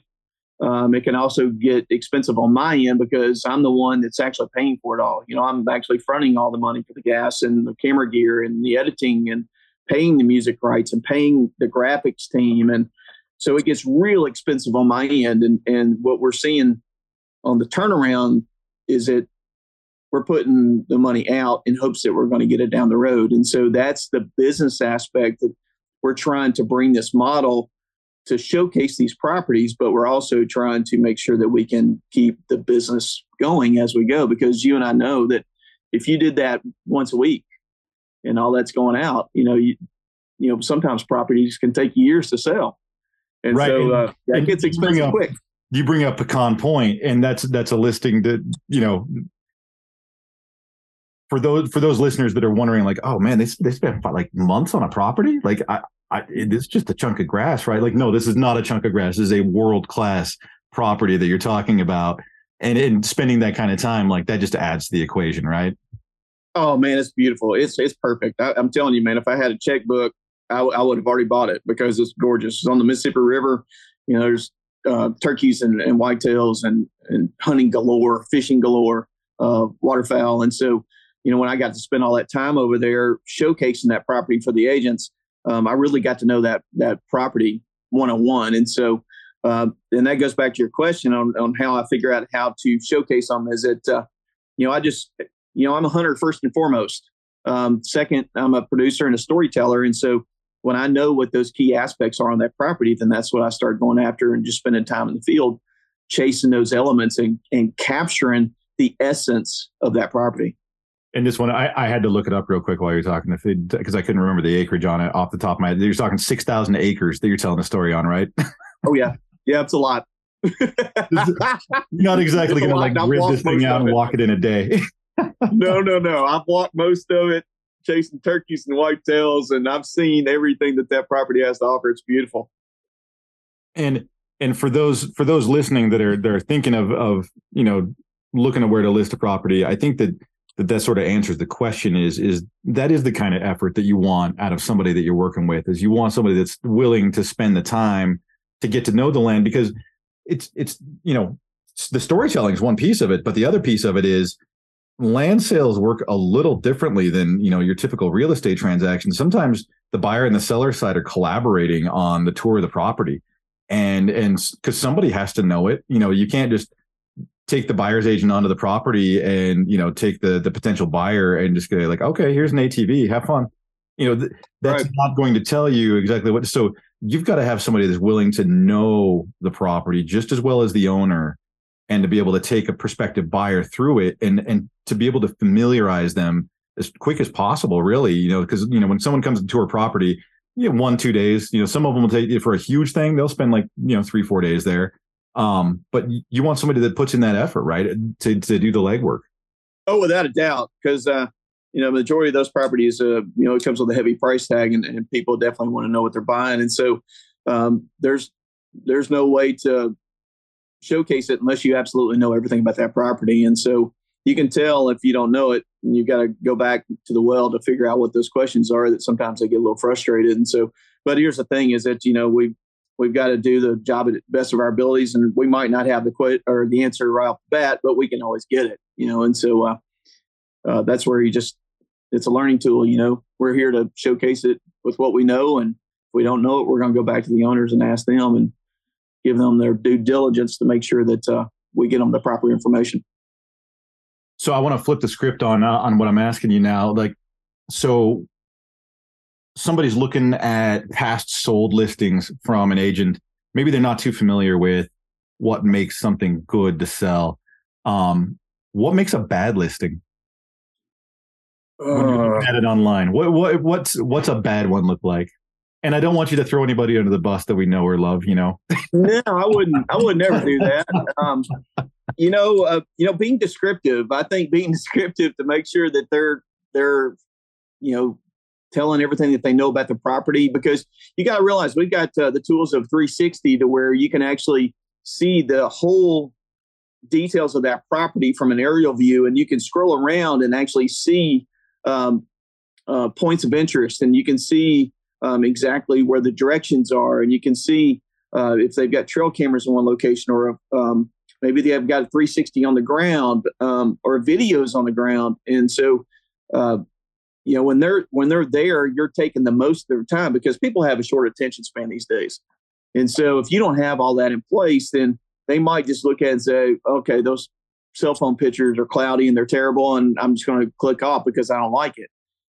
Um, it can also get expensive on my end because i'm the one that's actually paying for it all. You know i'm actually fronting all the money for the gas and the camera gear and the editing and paying the music rights and paying the graphics team. And so it gets real expensive on my end. And and what we're seeing on the turnaround is that we're putting the money out in hopes that we're going to get it down the road. And so that's the business aspect that we're trying to bring this model to showcase these properties, but we're also trying to make sure that we can keep the business going as we go. Because you and I know that if you did that once a week, and all that's going out, you know, you, you know, sometimes properties can take years to sell. And right. so uh, that and gets expensive up, quick. You bring up Pecan Point, and that's that's a listing that you know for those for those listeners that are wondering, like, oh man, they they spent like months on a property. Like, I, I it's just a chunk of grass, right? Like, no, this is not a chunk of grass. This is a world class property that you're talking about, and in spending that kind of time, like that just adds to the equation, right? Oh man, it's beautiful. It's it's perfect. I, am telling you, man. If I had a checkbook, I, I would have already bought it because it's gorgeous. It's on the Mississippi River. You know, there's uh, turkeys and, and whitetails and and hunting galore, fishing galore, uh, waterfowl, and so you know, when I got to spend all that time over there showcasing that property for the agents, um, I really got to know that that property one on one. And so, uh, and that goes back to your question on, on how I figure out how to showcase them. Is that uh, you know I just you know I'm a hunter first and foremost. Um, second, I'm a producer and a storyteller, and so when I know what those key aspects are on that property, then that's what I start going after and just spending time in the field, chasing those elements and and capturing the essence of that property. And this one, I, I had to look it up real quick while you're talking, because I couldn't remember the acreage on it off the top of my head. You're talking six thousand acres that you're telling a story on, right? oh yeah, yeah, it's a lot. not exactly going to like rip this thing out and walk it in a day. no, no, no. I've walked most of it, chasing turkeys and whitetails, and I've seen everything that that property has to offer. It's beautiful. And and for those for those listening that are they're thinking of of you know looking at where to list a property, I think that that that sort of answers the question is is that is the kind of effort that you want out of somebody that you're working with is you want somebody that's willing to spend the time to get to know the land because it's it's you know the storytelling is one piece of it but the other piece of it is land sales work a little differently than you know your typical real estate transaction sometimes the buyer and the seller side are collaborating on the tour of the property and and because somebody has to know it. You know you can't just take the buyer's agent onto the property and you know take the the potential buyer and just go like okay here's an atv have fun you know th- that's right. not going to tell you exactly what so you've got to have somebody that's willing to know the property just as well as the owner and to be able to take a prospective buyer through it and and to be able to familiarize them as quick as possible really you know because you know when someone comes to tour property you know one two days you know some of them will take it for a huge thing they'll spend like you know three four days there um, but you want somebody that puts in that effort, right, to to do the legwork. Oh, without a doubt, because uh, you know, majority of those properties, uh, you know, it comes with a heavy price tag, and, and people definitely want to know what they're buying, and so um, there's there's no way to showcase it unless you absolutely know everything about that property, and so you can tell if you don't know it, you've got to go back to the well to figure out what those questions are. That sometimes they get a little frustrated, and so. But here's the thing: is that you know we we've got to do the job at the best of our abilities and we might not have the quit or the answer right off the bat but we can always get it you know? And so uh, uh, that's where you just it's a learning tool you know? We're here to showcase it with what we know and if we don't know it we're going to go back to the owners and ask them and give them their due diligence to make sure that uh, we get them the proper information. So i want to flip the script on uh, on what i'm asking you now like so somebody's looking at past sold listings from an agent, maybe they're not too familiar with what makes something good to sell. Um, what makes a bad listing? When you're uh. at it online, what what what's what's a bad one look like? And I don't want you to throw anybody under the bus that we know or love. You know. no, I wouldn't. I would never do that. Um, you know, uh, you know, being descriptive. I think being descriptive to make sure that they're they're you know telling everything that they know about the property because you got to realize we've got uh, the tools of 360 to where you can actually see the whole details of that property from an aerial view and you can scroll around and actually see um, uh, points of interest and you can see um, exactly where the directions are and you can see uh, if they've got trail cameras in one location or um, maybe they have got a 360 on the ground um, or videos on the ground and so uh, you know when they're when they're there you're taking the most of their time because people have a short attention span these days. And so if you don't have all that in place then they might just look at and say okay those cell phone pictures are cloudy and they're terrible and i'm just going to click off because i don't like it.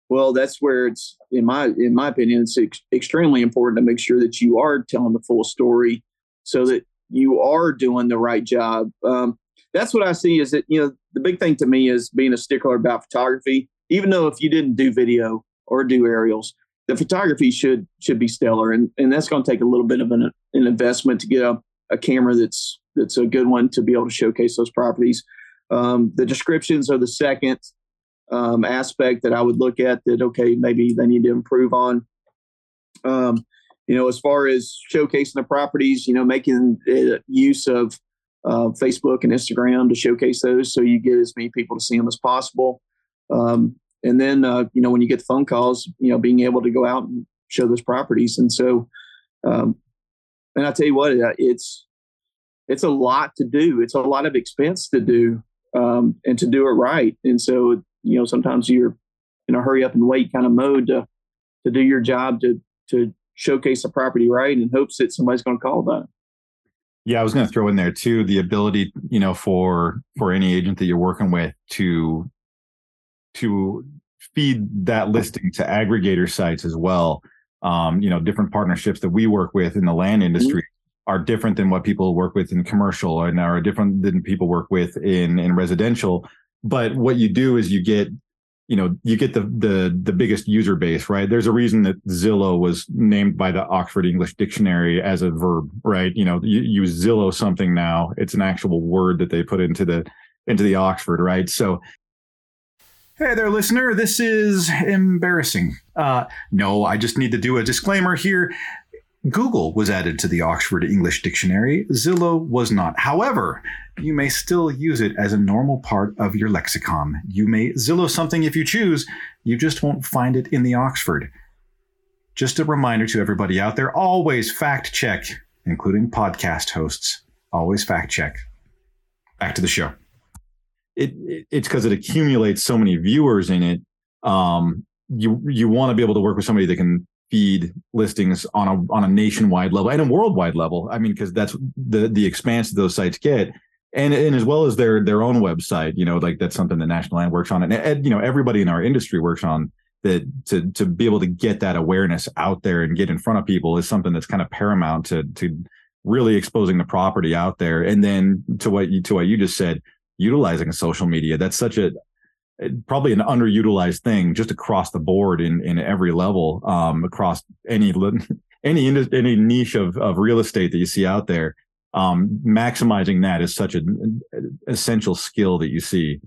Well that's where it's in my in my opinion it's ex- extremely important to make sure that you are telling the full story so that you are doing the right job. Um, that's what i see is that you know the big thing to me is being a stickler about photography even though if you didn't do video, or do aerials, the photography should should be stellar, and and that's going to take a little bit of an, an investment to get a, a camera that's that's a good one to be able to showcase those properties. Um, the descriptions are the second um, aspect that I would look at that okay maybe they need to improve on. Um, you know, as far as showcasing the properties, you know, making use of uh, Facebook and Instagram to showcase those, so you get as many people to see them as possible. Um, and then, uh, you know, when you get phone calls, you know, being able to go out and show those properties. And so, um, and I tell you what, uh, it's it's a lot to do. It's a lot of expense to do, um, and to do it right. And so, you know, sometimes you're in a hurry up and wait kind of mode to to do your job to to showcase a property right in hopes that somebody's going to call it. Yeah, I was going to throw in there too the ability, you know, for for any agent that you're working with to to feed that listing to aggregator sites as well. Um, you know, different partnerships that we work with in the land mm-hmm. industry mm-hmm. are different than what people work with in commercial and are different than people work with in in residential. But what you do is you get you know you get the the the biggest user base right there's a reason that zillow was named by the oxford english dictionary as a verb right you know you use zillow something now it's an actual word that they put into the into the oxford right so Hey there, listener. This is embarrassing. Uh, no, I just need to do a disclaimer here. Google was added to the Oxford English Dictionary. Zillow was not. However, you may still use it as a normal part of your lexicon. You may Zillow something if you choose, you just won't find it in the Oxford. Just a reminder to everybody out there always fact check, including podcast hosts. Always fact check. Back to the show. It, it it's because it accumulates so many viewers in it. Um, you you want to be able to work with somebody that can feed listings on a on a nationwide level and a worldwide level. I mean, because that's the the expanse that those sites get, and and as well as their their own website. You know, like that's something that National Land works on, and, and you know everybody in our industry works on that. To to be able to get that awareness out there and get in front of people is something that's kind of paramount to to really exposing the property out there. And then to what you to what you just said, utilizing social media. That's such a probably an underutilized thing just across the board in in every level um, across any any any niche of of real estate that you see out there. Um, maximizing that is such an essential skill that you see.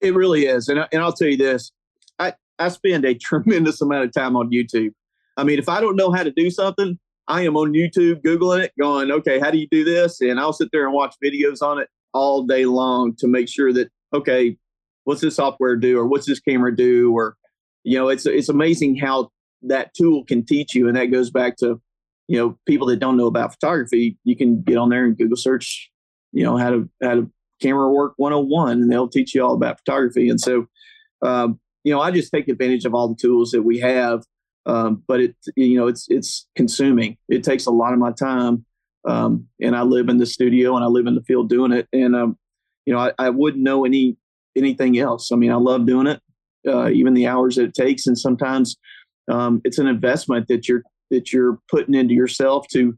It really is. And, and i'll tell you this i i spend a tremendous amount of time on youtube. I mean if i don't know how to do something i am on youtube googling it going okay how do you do this? And i'll sit there and watch videos on it all day long to make sure that okay what's this software do or what's this camera do or you know it's it's amazing how that tool can teach you and that goes back to you know people that don't know about photography you can get on there and google search you know how to how to camera work 101 and they'll teach you all about photography. And so um, you know i just take advantage of all the tools that we have um, but it you know it's it's consuming. It takes a lot of my time um, and i live in the studio and i live in the field doing it and um, you know I, I wouldn't know any anything else. I mean, I love doing it, uh, even the hours that it takes, and sometimes um, it's an investment that you're that you're putting into yourself to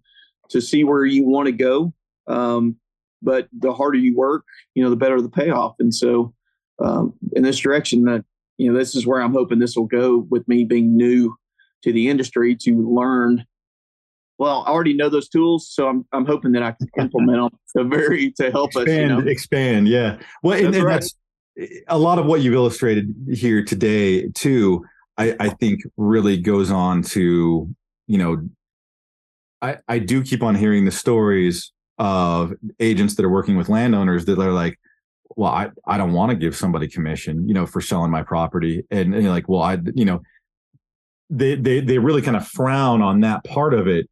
to see where you want to go. Um, but the harder you work, you know, the better the payoff. And so, um, in this direction, that you know, this is where I'm hoping this will go with me being new to the industry to learn. Well, I already know those tools, so I'm I'm hoping that I can implement them to very to help expand, us. You know? Expand, yeah. Well, and, and right. that's a lot of what you've illustrated here today too I, I, think really goes on to you know I, I do keep on hearing the stories of agents that are working with landowners that are like well i, I don't want to give somebody commission you know for selling my property and, and like well i you know they, they they really kind of frown on that part of it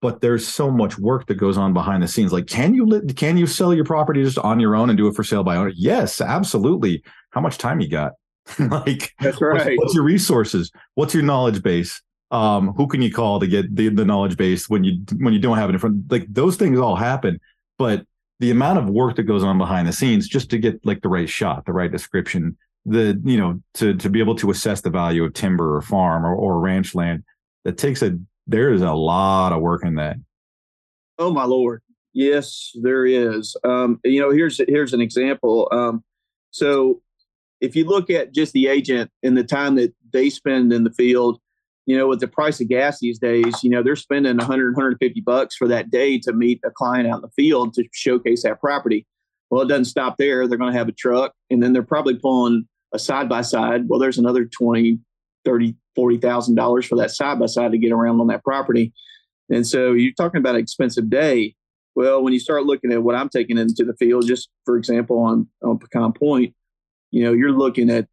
but there's so much work that goes on behind the scenes. Like can you li- can you sell your property just on your own and do it for sale by owner? Yes absolutely. How much time you got? Like that's right. what's, what's, your resources? What's your knowledge base? Um who can you call to get the, the knowledge base when you when you don't have it in front like those things all happen. But the amount of work that goes on behind the scenes just to get like the right shot the right description the you know to to be able to assess the value of timber or farm or, or ranch land that takes a there is a lot of work in that. Oh my lord, yes, there is. Um, you know, here's here's an example. Um, so if you look at just the agent and the time that they spend in the field, you know, with the price of gas these days, you know, they're spending 100, 150 bucks for that day to meet a client out in the field to showcase that property. Well, it doesn't stop there. They're going to have a truck and then they're probably pulling a side by side. Well, there's another 20, 30, $40,000 for that side by side to get around on that property. And so you're talking about an expensive day. Well, when you start looking at what I'm taking into the field, just for example, on, on Pecan Point, you know, you're looking at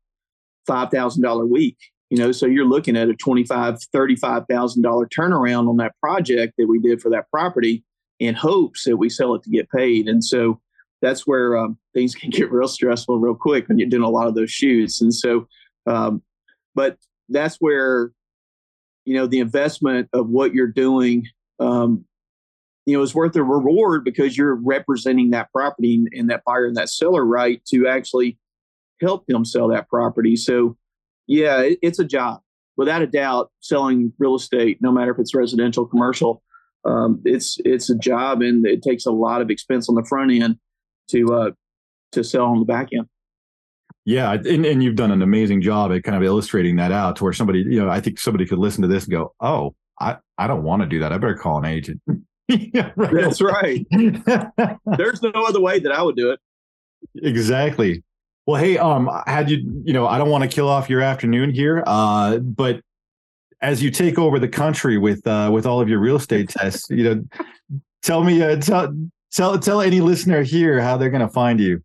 $5,000 a week, you know, so you're looking at a $25,000, $35,000 turnaround on that project that we did for that property in hopes that we sell it to get paid. And so that's where um, things can get real stressful real quick when you're doing a lot of those shoots. And so, um, but that's where, you know, the investment of what you're doing, um, you know, is worth the reward because you're representing that property and, and that buyer and that seller right to actually help them sell that property. So, yeah, it, it's a job without a doubt. Selling real estate, no matter if it's residential, commercial, um, it's it's a job, and it takes a lot of expense on the front end to uh, to sell on the back end. Yeah, and, and you've done an amazing job at kind of illustrating that out to where somebody, you know, I think somebody could listen to this and go, "Oh, I I don't want to do that. I better call an agent." yeah, right. That's right. There's no other way that I would do it. Exactly. Well, hey, um, had you, you know, I don't want to kill off your afternoon here, uh, but as you take over the country with uh, with all of your real estate tests, you know, tell me, uh, tell tell tell any listener here how they're going to find you.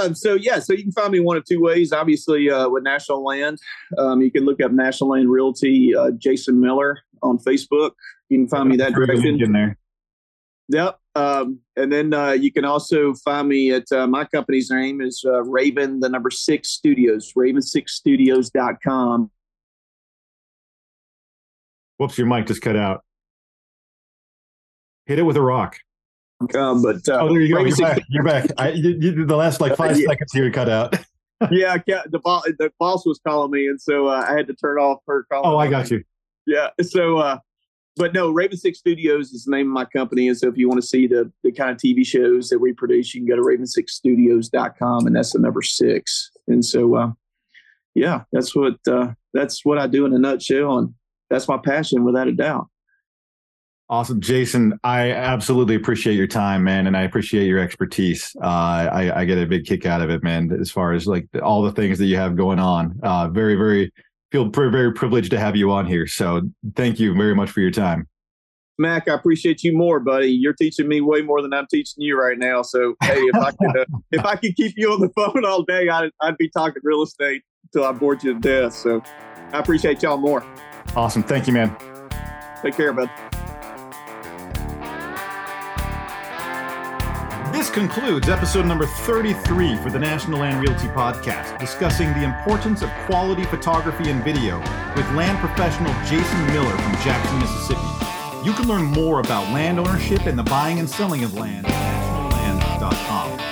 Um, so yeah, so you can find me one of two ways. Obviously, uh, with National Land, um, you can look up National Land Realty, uh, Jason Miller on Facebook. You can find me that direction. In there. Yep. Um, and then uh, you can also find me at uh, my company's name is uh, Raven, the number six studios, raven6studios.com. Whoops, your mic just cut out. Hit it with a rock. Um, but uh, oh, there you go. You're back. You're back. I, you, you, the last like five yeah. seconds here cut out. yeah, the boss, the boss was calling me, and so uh, I had to turn off her call. Oh, I got you. Yeah. So uh, but no, Raven Six Studios is the name of my company. And so if you want to see the, the kind of TV shows that we produce, you can go to raven6studios.com and that's the number six. And so, uh, yeah, that's what, uh, that's what I do in a nutshell. And that's my passion without a doubt. Awesome, Jason. I absolutely appreciate your time, man, and I appreciate your expertise. Uh, I, I, get a big kick out of it, man. As far as like all the things that you have going on, uh, very, very feel very, very privileged to have you on here. So thank you very much for your time. Mac, I appreciate you more, buddy. You're teaching me way more than I'm teaching you right now. So, hey, if I could, uh, if I could keep you on the phone all day, I'd, I'd be talking real estate until I bored you to death. So, I appreciate y'all more. Awesome. Thank you, man. Take care, bud. This concludes episode number 33 for the National Land Realty Podcast, discussing the importance of quality photography and video with land professional Jason Miller from Jackson, Mississippi. You can learn more about land ownership and the buying and selling of land at nationalland.com.